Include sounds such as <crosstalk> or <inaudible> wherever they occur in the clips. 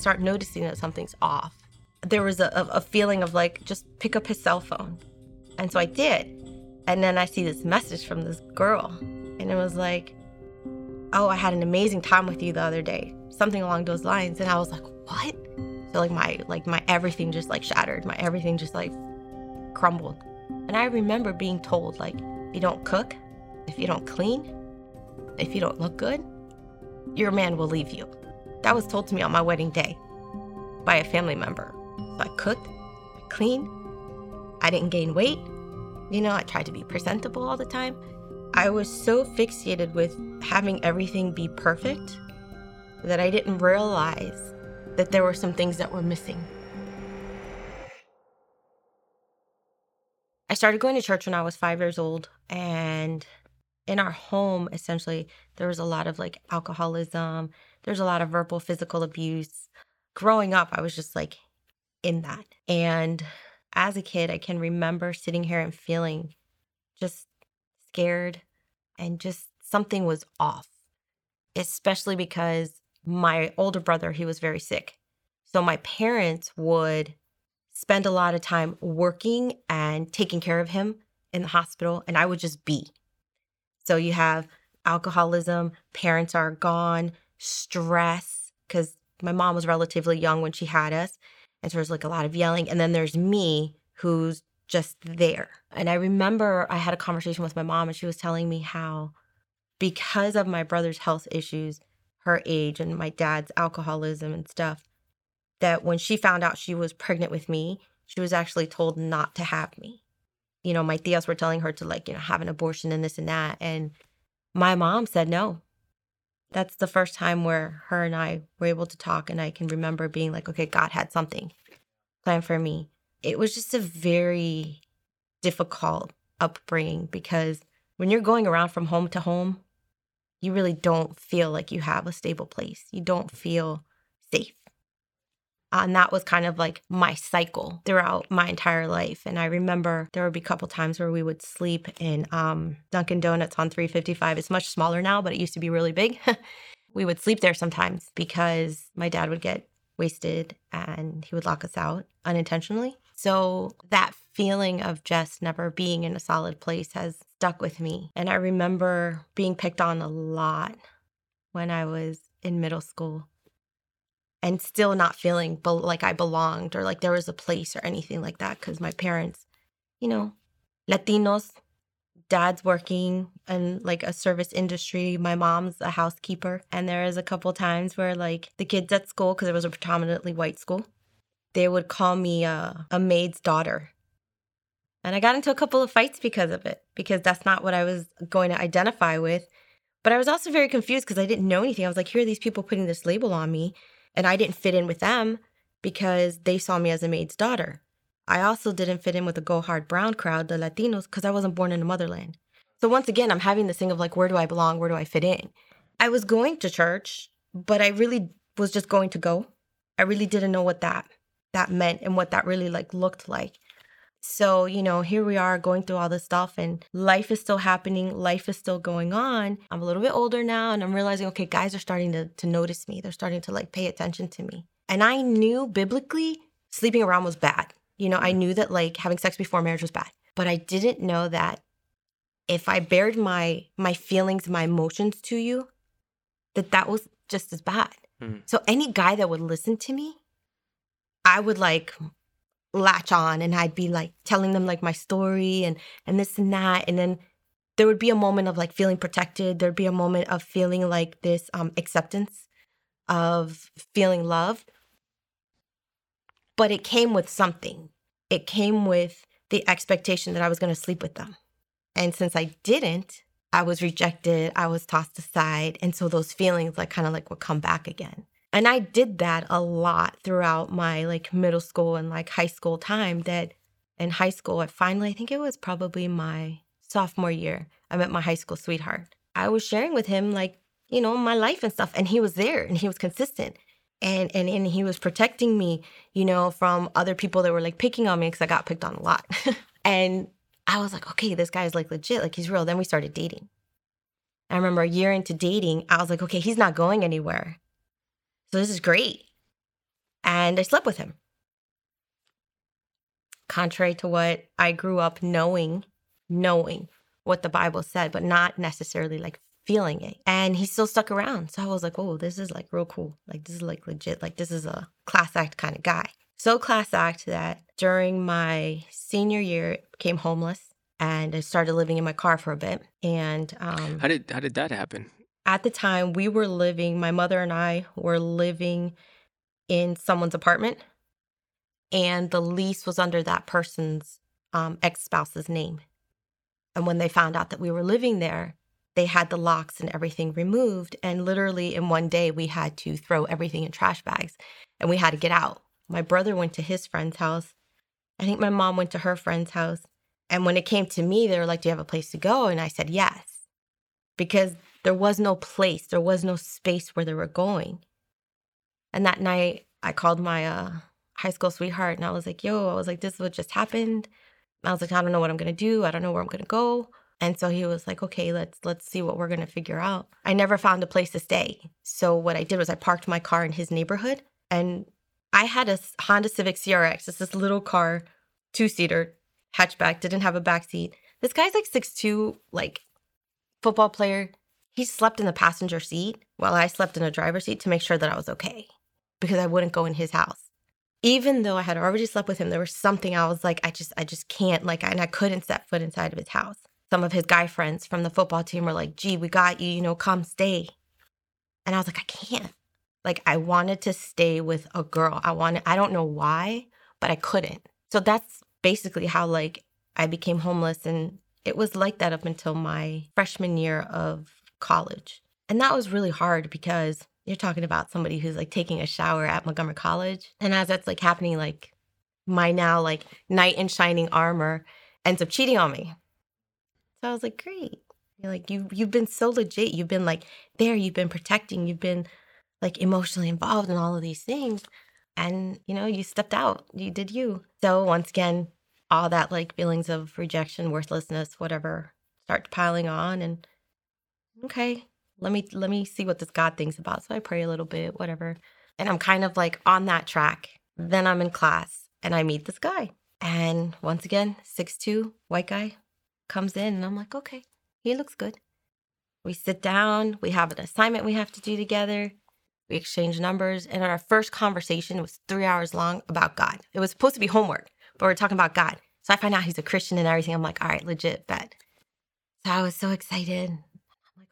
start noticing that something's off. There was a, a feeling of like, just pick up his cell phone. And so I did. And then I see this message from this girl. And it was like, oh, I had an amazing time with you the other day. Something along those lines. And I was like, what? So like my like my everything just like shattered. My everything just like crumbled. And I remember being told like, if you don't cook, if you don't clean, if you don't look good, your man will leave you. That was told to me on my wedding day by a family member. So I cooked, I cleaned, I didn't gain weight. You know, I tried to be presentable all the time. I was so fixated with having everything be perfect that I didn't realize that there were some things that were missing. I started going to church when I was five years old, and in our home, essentially, there was a lot of like alcoholism, there's a lot of verbal, physical abuse. Growing up, I was just like in that. And as a kid, I can remember sitting here and feeling just scared and just something was off, especially because my older brother, he was very sick. So my parents would spend a lot of time working and taking care of him in the hospital, and I would just be. So you have alcoholism, parents are gone, stress, because my mom was relatively young when she had us. And so there's like a lot of yelling. And then there's me who's just there. And I remember I had a conversation with my mom, and she was telling me how, because of my brother's health issues, her age, and my dad's alcoholism and stuff, that when she found out she was pregnant with me, she was actually told not to have me. You know, my tias were telling her to, like, you know, have an abortion and this and that. And my mom said no. That's the first time where her and I were able to talk. And I can remember being like, okay, God had something planned for me it was just a very difficult upbringing because when you're going around from home to home, you really don't feel like you have a stable place. You don't feel safe. And that was kind of like my cycle throughout my entire life. And I remember there would be a couple times where we would sleep in um, Dunkin' Donuts on 355. It's much smaller now, but it used to be really big. <laughs> we would sleep there sometimes because my dad would get wasted and he would lock us out unintentionally. So that feeling of just never being in a solid place has stuck with me. And I remember being picked on a lot when I was in middle school and still not feeling be- like I belonged or like there was a place or anything like that because my parents, you know, Latinos, dad's working in like a service industry. My mom's a housekeeper. And there is a couple times where like the kids at school, because it was a predominantly white school, they would call me a, a maid's daughter. And I got into a couple of fights because of it, because that's not what I was going to identify with. But I was also very confused because I didn't know anything. I was like, here are these people putting this label on me, and I didn't fit in with them because they saw me as a maid's daughter. I also didn't fit in with the Go Hard Brown crowd, the Latinos, because I wasn't born in the motherland. So once again, I'm having this thing of like, where do I belong? Where do I fit in? I was going to church, but I really was just going to go. I really didn't know what that that meant and what that really like looked like. So, you know, here we are going through all this stuff and life is still happening, life is still going on. I'm a little bit older now and I'm realizing, okay, guys are starting to, to notice me. They're starting to like pay attention to me. And I knew biblically sleeping around was bad. You know, I knew that like having sex before marriage was bad, but I didn't know that if I bared my my feelings, my emotions to you, that that was just as bad. Mm. So any guy that would listen to me I would like latch on and I'd be like telling them like my story and and this and that. And then there would be a moment of like feeling protected. There'd be a moment of feeling like this um acceptance of feeling loved. But it came with something. It came with the expectation that I was going to sleep with them. And since I didn't I was rejected. I was tossed aside. And so those feelings like kind of like would come back again and I did that a lot throughout my like middle school and like high school time that in high school I finally I think it was probably my sophomore year I met my high school sweetheart. I was sharing with him like, you know, my life and stuff and he was there and he was consistent. And and and he was protecting me, you know, from other people that were like picking on me cuz I got picked on a lot. <laughs> and I was like, okay, this guy's like legit, like he's real. Then we started dating. I remember a year into dating, I was like, okay, he's not going anywhere. So this is great. and I slept with him. Contrary to what I grew up knowing, knowing what the Bible said, but not necessarily like feeling it. And he still stuck around. So I was like, oh, this is like real cool. Like, this is like legit. Like, this is a class act kind of guy. So class act that during my senior year, became homeless and I started living in my car for a bit. And um, how did how did that happen? At the time, we were living. My mother and I were living in someone's apartment, and the lease was under that person's um, ex spouse's name. And when they found out that we were living there, they had the locks and everything removed. And literally, in one day, we had to throw everything in trash bags and we had to get out. My brother went to his friend's house. I think my mom went to her friend's house. And when it came to me, they were like, Do you have a place to go? And I said, Yes. Because there was no place, there was no space where they were going. And that night, I called my uh, high school sweetheart and I was like, Yo, I was like, This is what just happened. I was like, I don't know what I'm gonna do. I don't know where I'm gonna go. And so he was like, okay, let's let's see what we're gonna figure out. I never found a place to stay. So what I did was I parked my car in his neighborhood and I had a Honda Civic CRX. It's this little car, two seater, hatchback, didn't have a back seat. This guy's like six two, like football player. He slept in the passenger seat while I slept in the driver's seat to make sure that I was okay because I wouldn't go in his house. Even though I had already slept with him, there was something I was like, I just, I just can't like, and I couldn't set foot inside of his house. Some of his guy friends from the football team were like, gee, we got you, you know, come stay. And I was like, I can't. Like, I wanted to stay with a girl. I wanted, I don't know why, but I couldn't. So that's basically how like I became homeless and it was like that up until my freshman year of college. And that was really hard because you're talking about somebody who's like taking a shower at Montgomery College. And as that's like happening, like my now like knight in shining armor ends up cheating on me. So I was like, great. You're like you you've been so legit. You've been like there, you've been protecting, you've been like emotionally involved in all of these things and you know you stepped out you did you so once again all that like feelings of rejection worthlessness whatever start piling on and okay let me let me see what this god thinks about so i pray a little bit whatever and i'm kind of like on that track then i'm in class and i meet this guy and once again six two white guy comes in and i'm like okay he looks good we sit down we have an assignment we have to do together we exchange numbers. And our first conversation was three hours long about God. It was supposed to be homework, but we are talking about God. So I find out he's a Christian and everything. I'm like, all right, legit, bet. So I was so excited.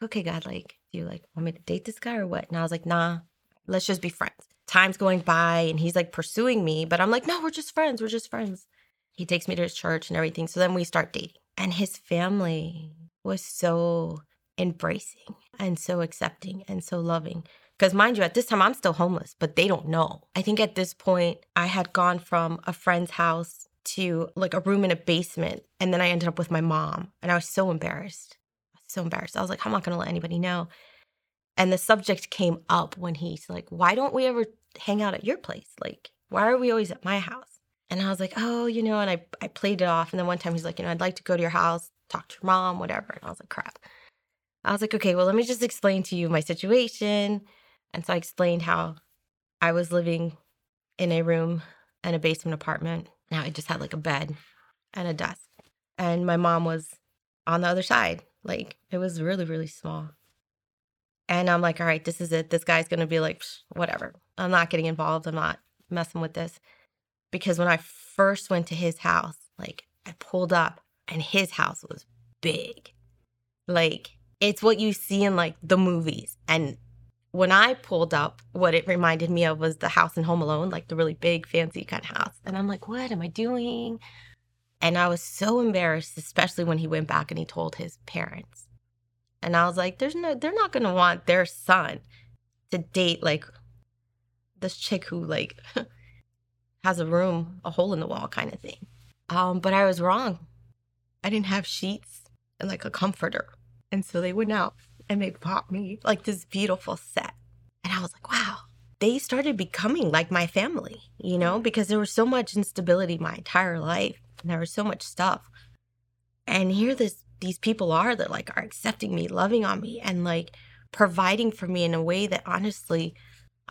Okay, God, like, do you like want me to date this guy or what? And I was like, nah, let's just be friends. Time's going by and he's like pursuing me, but I'm like, no, we're just friends. We're just friends. He takes me to his church and everything. So then we start dating. And his family was so embracing and so accepting and so loving. Because mind you, at this time, I'm still homeless, but they don't know. I think at this point, I had gone from a friend's house to like a room in a basement. And then I ended up with my mom. And I was so embarrassed. So embarrassed. I was like, I'm not going to let anybody know. And the subject came up when he's like, Why don't we ever hang out at your place? Like, why are we always at my house? And I was like, Oh, you know, and I, I played it off. And then one time he's like, You know, I'd like to go to your house, talk to your mom, whatever. And I was like, Crap. I was like, Okay, well, let me just explain to you my situation and so I explained how I was living in a room in a basement apartment. Now I just had like a bed and a desk. And my mom was on the other side. Like it was really, really small. And I'm like, all right, this is it. This guy's going to be like, whatever. I'm not getting involved. I'm not messing with this. Because when I first went to his house, like I pulled up and his house was big. Like it's what you see in like the movies. And when I pulled up, what it reminded me of was the house in Home Alone, like the really big, fancy kind of house. And I'm like, what am I doing? And I was so embarrassed, especially when he went back and he told his parents. And I was like, there's no, they're not going to want their son to date like this chick who like <laughs> has a room, a hole in the wall kind of thing. Um, but I was wrong. I didn't have sheets and like a comforter. And so they went out and they bought me like this beautiful set. And I was like, wow, they started becoming like my family, you know, because there was so much instability my entire life there was so much stuff. And here this these people are that like are accepting me, loving on me and like providing for me in a way that honestly,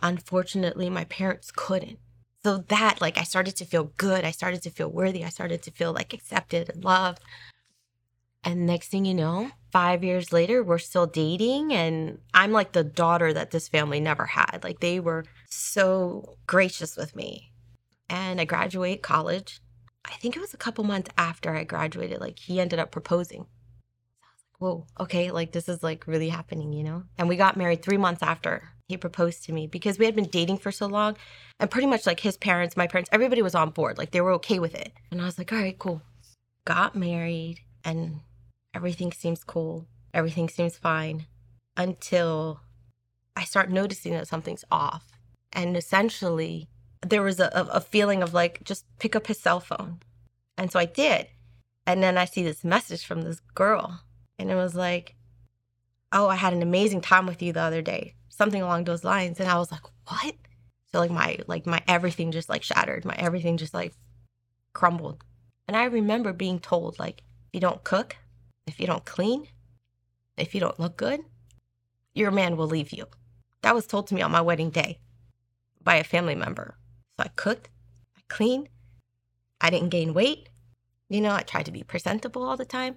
unfortunately, my parents couldn't. So that, like, I started to feel good. I started to feel worthy. I started to feel like accepted and loved. And next thing you know, five years later, we're still dating. And I'm like the daughter that this family never had. Like, they were so gracious with me. And I graduate college. I think it was a couple months after I graduated, like, he ended up proposing. So I was like, whoa, okay, like this is like really happening, you know? And we got married three months after he proposed to me because we had been dating for so long. And pretty much like his parents, my parents, everybody was on board. Like they were okay with it. And I was like, all right, cool. Got married and everything seems cool. Everything seems fine until I start noticing that something's off. And essentially, there was a, a feeling of like, just pick up his cell phone. And so I did. And then I see this message from this girl. And it was like, oh, I had an amazing time with you the other day something along those lines. And I was like, what? So like my like my everything just like shattered. My everything just like crumbled. And I remember being told like if you don't cook, if you don't clean, if you don't look good, your man will leave you. That was told to me on my wedding day by a family member. So I cooked, I cleaned, I didn't gain weight. You know, I tried to be presentable all the time.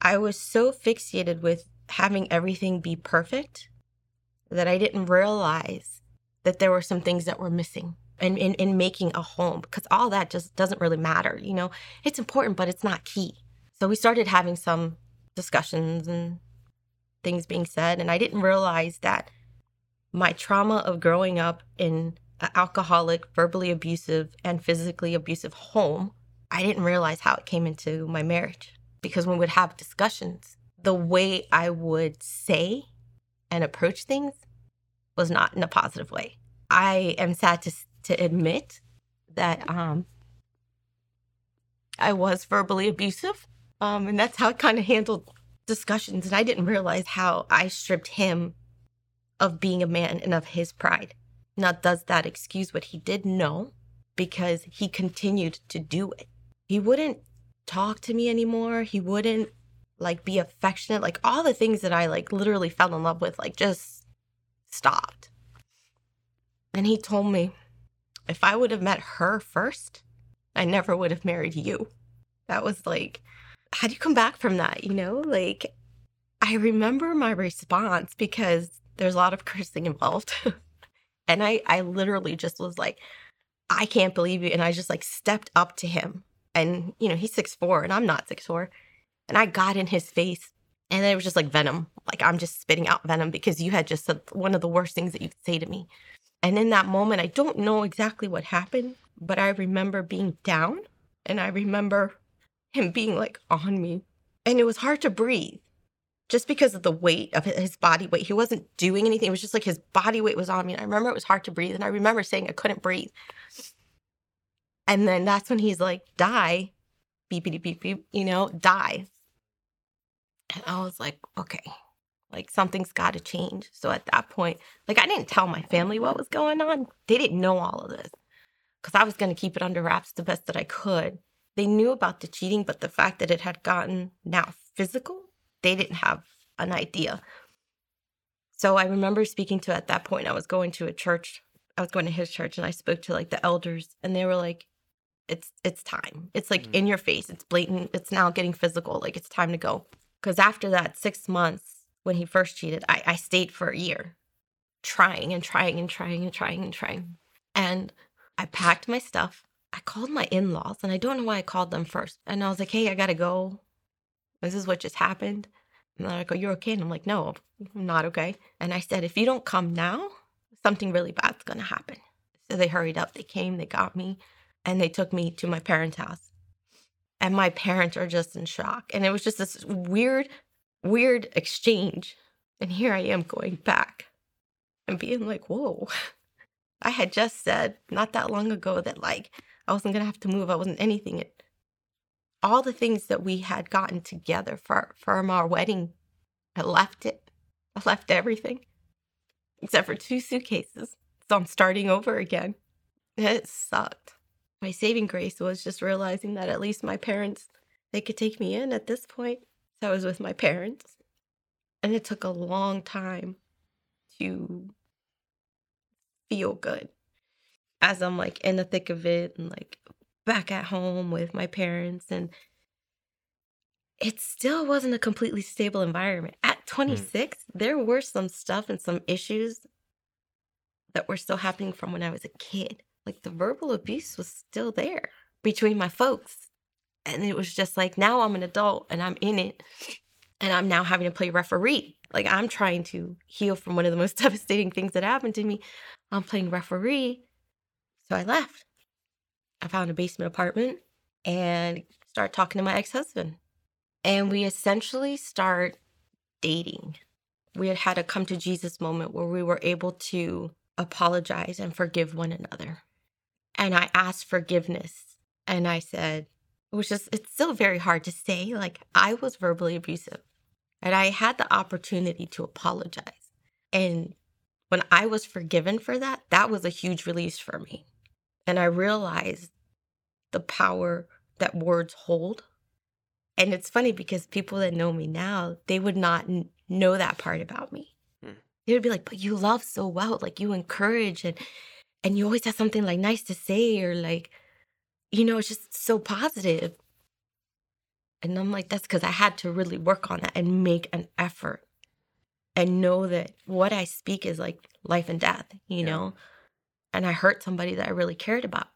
I was so fixated with having everything be perfect that I didn't realize that there were some things that were missing in, in, in making a home because all that just doesn't really matter. You know, it's important, but it's not key. So we started having some discussions and things being said. And I didn't realize that my trauma of growing up in an alcoholic, verbally abusive, and physically abusive home, I didn't realize how it came into my marriage. Because when we would have discussions, the way I would say and approach things was not in a positive way. I am sad to to admit that um, I was verbally abusive, um, and that's how I kind of handled discussions. And I didn't realize how I stripped him of being a man and of his pride. Now, does that excuse what he did? No, because he continued to do it. He wouldn't talk to me anymore. He wouldn't like be affectionate, like all the things that I like literally fell in love with, like just stopped. And he told me if I would have met her first, I never would have married you. That was like, how do you come back from that? You know, like I remember my response because there's a lot of cursing involved. <laughs> and I, I literally just was like, I can't believe you. And I just like stepped up to him. And, you know, he's six four and I'm not six four. And I got in his face and it was just like venom. Like I'm just spitting out venom because you had just said one of the worst things that you could say to me. And in that moment, I don't know exactly what happened, but I remember being down and I remember him being like on me. And it was hard to breathe just because of the weight of his body weight. He wasn't doing anything. It was just like his body weight was on me. And I remember it was hard to breathe. And I remember saying I couldn't breathe. And then that's when he's like, die, beep, beep, beep, beep, you know, die. And I was like, okay, like something's got to change. So at that point, like I didn't tell my family what was going on. They didn't know all of this because I was going to keep it under wraps the best that I could. They knew about the cheating, but the fact that it had gotten now physical, they didn't have an idea. So I remember speaking to at that point, I was going to a church. I was going to his church and I spoke to like the elders and they were like, it's it's time. It's like mm-hmm. in your face. It's blatant. It's now getting physical. Like it's time to go. Because after that six months, when he first cheated, I, I stayed for a year trying and trying and trying and trying and trying. And I packed my stuff. I called my in laws, and I don't know why I called them first. And I was like, hey, I got to go. This is what just happened. And they're like, oh, you're okay? And I'm like, no, I'm not okay. And I said, if you don't come now, something really bad's going to happen. So they hurried up. They came, they got me, and they took me to my parents' house and my parents are just in shock. And it was just this weird, weird exchange. And here I am going back and being like, whoa. <laughs> I had just said not that long ago that like I wasn't gonna have to move. I wasn't anything. All the things that we had gotten together for from our wedding, I left it. I left everything except for two suitcases. So I'm starting over again. It sucked my saving grace was just realizing that at least my parents they could take me in at this point. So I was with my parents. And it took a long time to feel good. as I'm like in the thick of it and like back at home with my parents and it still wasn't a completely stable environment. At Mm. 26, there were some stuff and some issues that were still happening from when I was a kid. Like the verbal abuse was still there between my folks. And it was just like now I'm an adult and I'm in it and I'm now having to play referee. Like I'm trying to heal from one of the most <laughs> devastating things that happened to me. I'm playing referee. So I left. I found a basement apartment and started talking to my ex-husband. And we essentially start dating. We had had a come to Jesus moment where we were able to apologize and forgive one another. And I asked forgiveness and I said, it was just, it's still very hard to say. Like, I was verbally abusive and I had the opportunity to apologize. And when I was forgiven for that, that was a huge release for me. And I realized the power that words hold. And it's funny because people that know me now, they would not n- know that part about me. Hmm. They would be like, "But you love so well, like you encourage and and you always have something like nice to say or like you know, it's just so positive." And I'm like, "That's cuz I had to really work on that and make an effort and know that what I speak is like life and death, you Yeah. know? And I hurt somebody that I really cared about.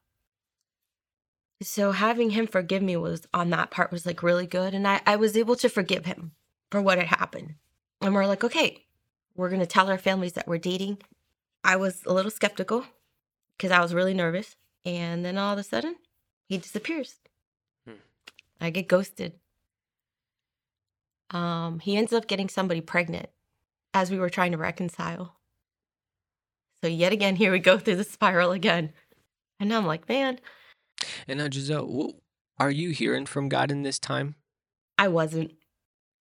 So having him forgive me was on that part was like really good. And I, I was able to forgive him for what had happened. And we're like, okay, we're going to tell our families that we're dating. I was a little skeptical because I was really nervous. And then all of a sudden, he disappears. Hmm. I get ghosted. Um, he ends up getting somebody pregnant as we were trying to reconcile. So yet again, here we go through the spiral again. And now I'm like, man, And now, Giselle, wh- are you hearing from God in this time? I wasn't.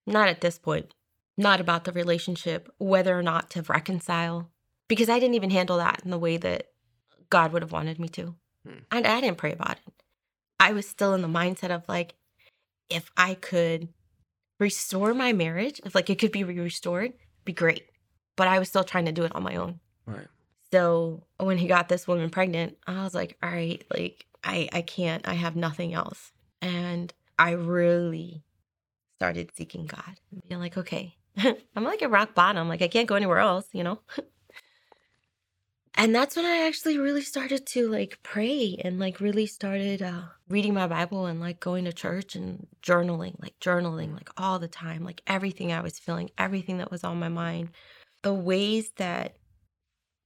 Not at this point. Not about the relationship, whether or not to reconcile, because I didn't even handle that in the way that God would have wanted me to. Hmm. And I didn't pray about it. I was still in the mindset of like, if I could restore my marriage, if like it could be restored, be great. But I was still trying to do it on my own. Right. So when he got this woman pregnant, I was like, all right, like I I can't. I have nothing else. And I really started seeking God and being like, okay, <laughs> I'm like at rock bottom. Like I can't go anywhere else, you know? <laughs> and that's when I actually really started to like pray and like really started uh, reading my Bible and like going to church and journaling, like journaling like all the time, like everything I was feeling, everything that was on my mind, the ways that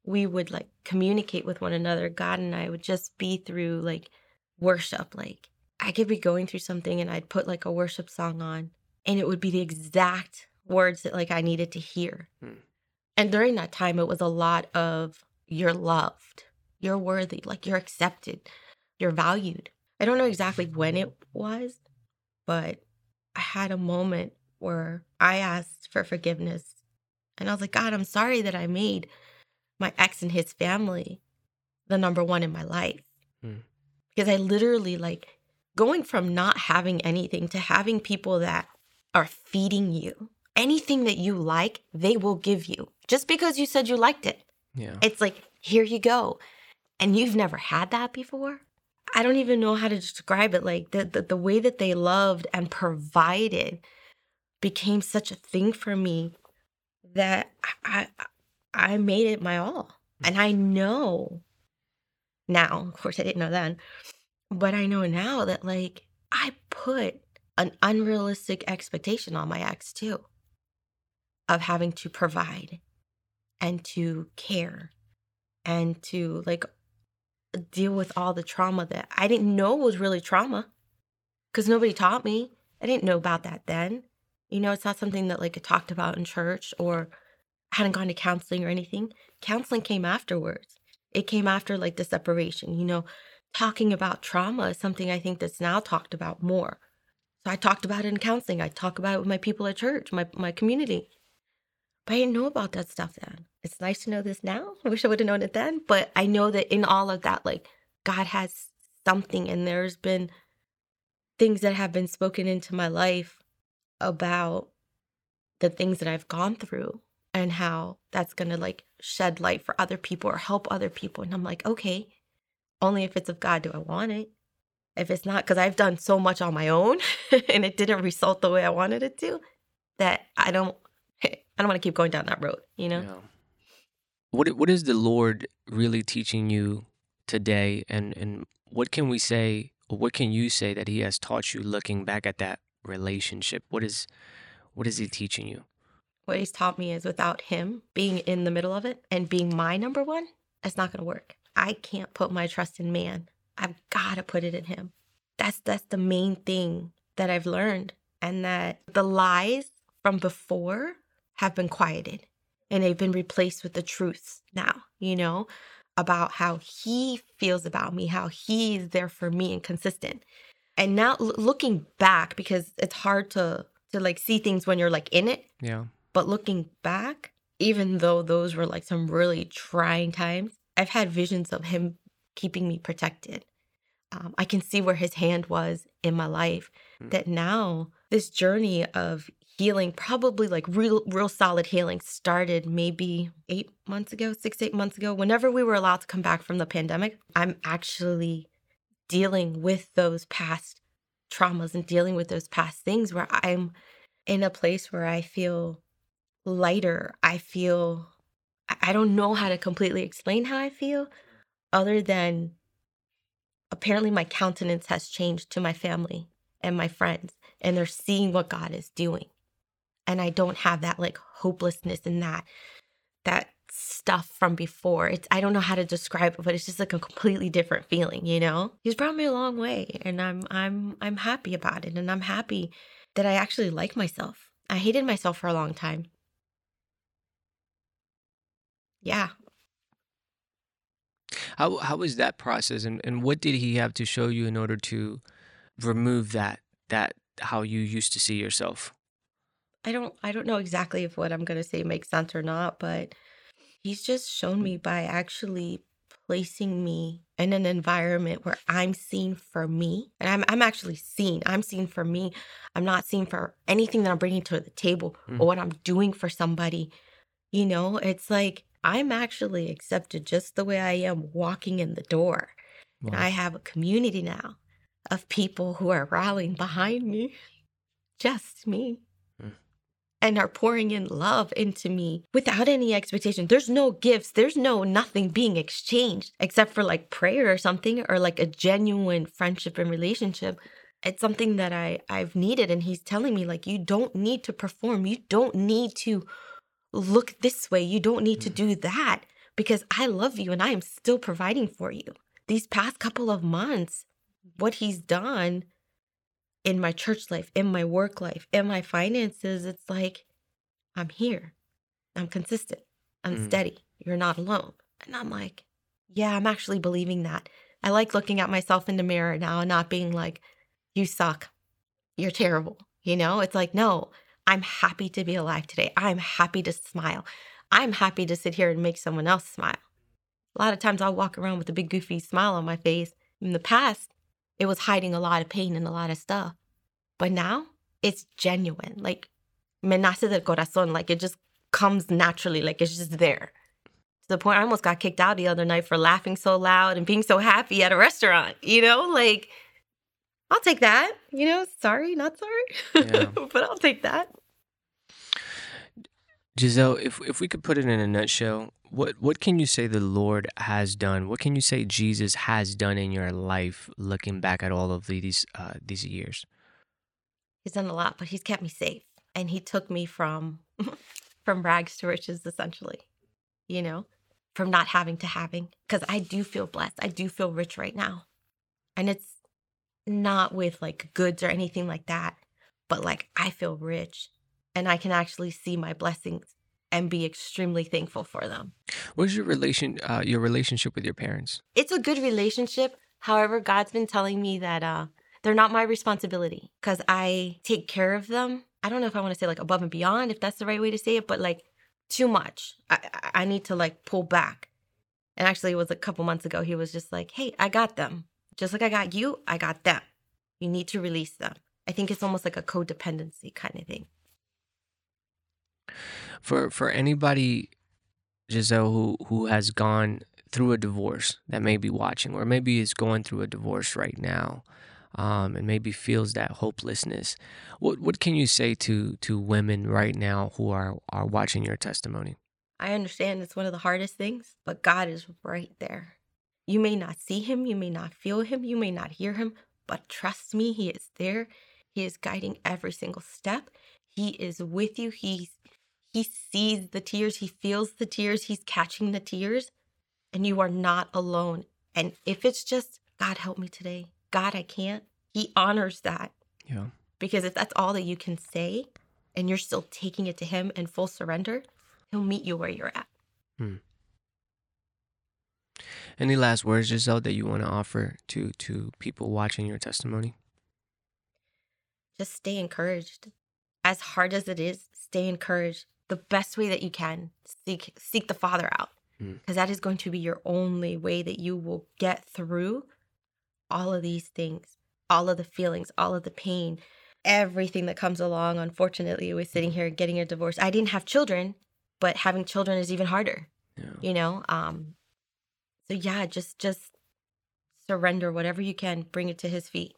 we would like communicate with one another. God and I would just be through like worship. Like I could be going through something and I'd put like a worship song on and it would be the exact words that like I needed to hear. Hmm. And during that time, it was a lot of you're loved, you're worthy, like you're accepted, you're valued. I don't know exactly when it was, but I had a moment where I asked for forgiveness. And I was like, God, I'm sorry that I made my ex and his family the number one in my life. Hmm. Because I literally like going from not having anything to having people that are feeding you anything that you like, they will give you just because you said you liked it. Yeah. It's like, here you go. And you've never had that before. I don't even know how to describe it. Like the, the, the way that they loved and provided became such a thing for me that I, I, made it my all. Hmm. And I know now, of course, I didn't know then, but I know now that like I put an unrealistic expectation on my ex too of having to provide and to care and to like deal with all the trauma that I didn't know was really trauma because nobody taught me. I didn't know about that then. You know, it's not something that like I talked about in church or hadn't gone to counseling or anything. Counseling came afterwards. It came after like the separation, you know, talking about trauma is something I think that's now talked about more. So I talked about it in counseling. I talk about it with my people at church, my my community. But I didn't know about that stuff then. It's nice to know this now. <laughs> I wish I would have known it then. But I know that in all of that, like God has something, and there's been things that have been spoken into my life about the things that I've gone through and how that's gonna like shed light for other people or help other people. And I'm like, okay, only if it's of God do I want it. If it's not, because I've done so much on my own <laughs> and it didn't result the way I wanted it to, that I don't, <laughs> I don't want to keep going down that road. You know. Yeah. What What is the Lord really teaching you today, and and what can we say? What can you say that He has taught you looking back at that relationship? What is What is He teaching you? What He's taught me is without Him being in the middle of it and being my number one, it's not going to work. I can't put my trust in man. I've got to put it in him. That's that's the main thing that I've learned and that the lies from before have been quieted and they've been replaced with the truths now, you know, about how he feels about me, how he's there for me and consistent. And now looking back because it's hard to to like see things when you're like in it, Yeah. But looking back, even though those were like some really trying times, I've had visions of him keeping me protected. Um, I can see where his hand was in my life. Mm. That now, this journey of healing, probably like real, real solid healing, started maybe eight months ago, six, eight months ago. Whenever we were allowed to come back from the pandemic, I'm actually dealing with those past traumas and dealing with those past things where I'm in a place where I feel lighter. I feel, I don't know how to completely explain how I feel other than apparently my countenance has changed to my family and my friends, and they're seeing what God is doing. And I don't have that like hopelessness and that, that stuff from before. It's, I don't know how to describe it, but it's just like a completely different feeling, you know? He's brought me a long way and I'm, I'm, I'm happy about it. And I'm happy that I actually like myself. I hated myself for a long time. Yeah. How How was that process, and and what did He have to show you in order to remove that that how you used to see yourself? I don't I don't know exactly if what I'm going to say makes sense or not, but he's just shown me by actually placing me in an environment where I'm seen for me. And I'm I'm actually seen. I'm seen for me. I'm not seen for anything that I'm bringing to the table Mm. or what I'm doing for somebody. You know, it's like I'm actually accepted just the way I am walking in the door. And I have a community now of people who are rallying behind me, just me, Mm. and are pouring in love into me without any expectation. There's no gifts, there's no nothing being exchanged except for like prayer or something or like a genuine friendship and relationship. It's something that I I've needed and he's telling me like you don't need to perform. You don't need to look this way. You don't need to Mm. do that because I love you and I am still providing for you. These past couple of months, what he's done in my church life, in my work life, in my finances, it's like, I'm here. I'm consistent. I'm Mm. steady. You're not alone. And I'm like, yeah, I'm actually believing that. I like looking at myself in the mirror now and not being like, you suck. You're terrible. You know, it's like, no, I'm happy to be alive today. I'm happy to smile. I'm happy to sit here and make someone else smile. A lot of times I'll walk around with a big goofy smile on my face. In the past, it was hiding a lot of pain and a lot of stuff. But now it's genuine. Like, me nace del corazón. Like, it just comes naturally. Like, it's just there. To the point I almost got kicked out the other night for laughing so loud and being so happy at a restaurant. You know, like, I'll take that. You know, sorry, not sorry. Yeah. <laughs> but I'll take that. Giselle, if if we could put it in a nutshell, what what can you say the Lord has done? What can you say Jesus has done in your life, looking back at all of these uh, these years? He's done a lot, but he's kept me safe. And he took me from <laughs> from rags to riches, essentially. You know, from not having to having. Because I do feel blessed. I do feel rich right now. And it's not with like goods or anything like that, but like I feel rich and I can actually see my blessings and be extremely thankful for them. What's your relation uh, your relationship with your parents? It's a good relationship. However, God's been telling me that uh they're not my responsibility because I take care of them. I don't know if I want to say like above and beyond, if that's the right way to say it, but like too much. I, I I need to like pull back. And actually, it was a couple months ago. He was just like, hey, I got them. Just like I got you, I got them. You need to release them. I think it's almost like a codependency kind of thing. For for anybody, Giselle, who who has gone through a divorce that may be watching, or maybe is going through a divorce right now, um, and maybe feels that hopelessness, what what can you say to to women right now who are are watching your testimony? I understand it's one of the hardest things, but God is right there. You may not see him, you may not feel him, you may not hear him, but trust me, he is there. He is guiding every single step. He is with you. He's he sees the tears, he feels the tears, he's catching the tears, and you are not alone. And if it's just God help me today. God, I can't. He honors that. Yeah. Because if that's all that you can say and you're still taking it to him in full surrender, he'll meet you where you're at. Hmm. Any last words, Giselle, that you want to offer to to people watching your testimony? Just stay encouraged. As hard as it is, stay encouraged. The best way that you can, seek seek the Father out. Because Hmm. that is going to be your only way that you will get through all of these things, all of the feelings, all of the pain, everything that comes along, unfortunately, with sitting here getting a divorce. I didn't have children, but having children is even harder, Yeah. you know? Um, so yeah, just just surrender whatever you can, bring it to his feet.